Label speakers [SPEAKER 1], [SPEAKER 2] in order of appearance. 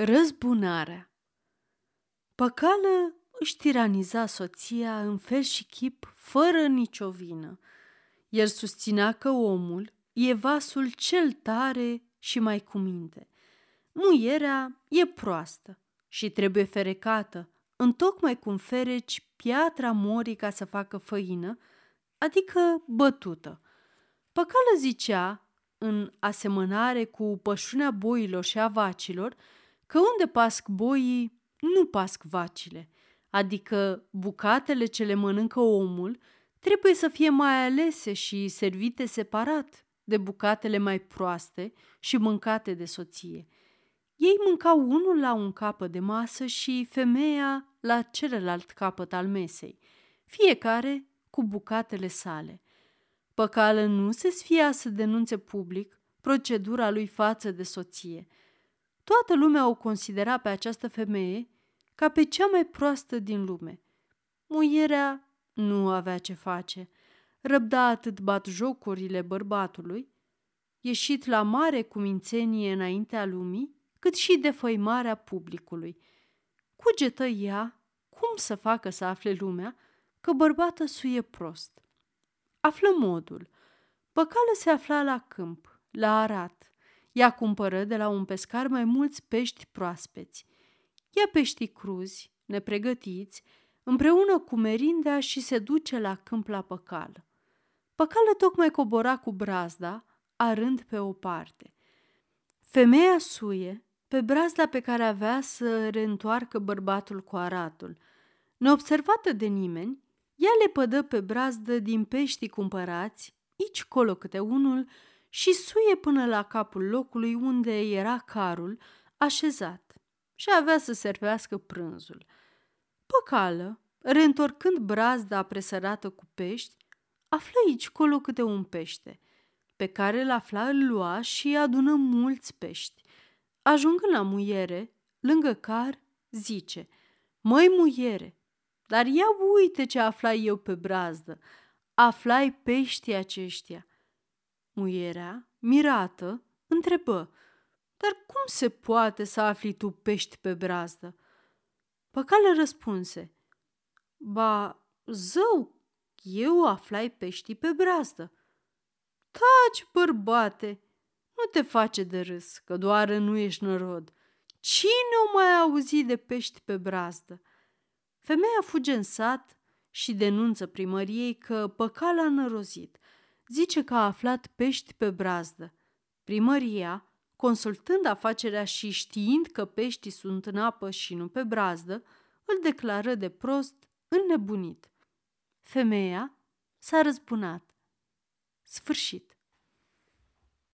[SPEAKER 1] Răzbunarea Păcală își tiraniza soția în fel și chip, fără nicio vină. El susținea că omul e vasul cel tare și mai cu minte. Muierea e proastă și trebuie ferecată, întocmai cum fereci piatra morii ca să facă făină, adică bătută. Păcală zicea, în asemănare cu pășunea boilor și a vacilor, că unde pasc boii, nu pasc vacile, adică bucatele ce le mănâncă omul trebuie să fie mai alese și servite separat de bucatele mai proaste și mâncate de soție. Ei mâncau unul la un capăt de masă și femeia la celălalt capăt al mesei, fiecare cu bucatele sale. Păcală nu se sfia să denunțe public procedura lui față de soție – Toată lumea o considera pe această femeie ca pe cea mai proastă din lume. Muierea nu avea ce face. Răbda atât bat jocurile bărbatului, ieșit la mare cumințenie înaintea lumii, cât și defăimarea publicului. Cugetă ea cum să facă să afle lumea că bărbată suie prost. Află modul. Păcală se afla la câmp, la arat, ea cumpără de la un pescar mai mulți pești proaspeți. Ia peștii cruzi, nepregătiți, împreună cu merindea și se duce la câmp la păcală. Păcală tocmai cobora cu brazda, arând pe o parte. Femeia suie pe brazda pe care avea să reîntoarcă bărbatul cu aratul. Neobservată de nimeni, ea le pădă pe brazdă din peștii cumpărați, aici colo câte unul, și suie până la capul locului unde era carul așezat și avea să servească prânzul. Păcală, reîntorcând brazda presărată cu pești, află aici colo câte un pește, pe care îl afla îl lua și adună mulți pești. Ajungând la muiere, lângă car, zice, Măi muiere, dar ia uite ce aflai eu pe brazdă, aflai peștii aceștia. Muierea, mirată, întrebă, dar cum se poate să afli tu pești pe brazdă? Păcale răspunse, ba, zău, eu aflai peștii pe brazdă. Taci, bărbate, nu te face de râs, că doar nu ești nărod. Cine o mai auzi de pești pe brazdă? Femeia fuge în sat și denunță primăriei că păcala a nărozit – zice că a aflat pești pe brazdă. Primăria, consultând afacerea și știind că peștii sunt în apă și nu pe brazdă, îl declară de prost înnebunit. Femeia s-a răzbunat. Sfârșit.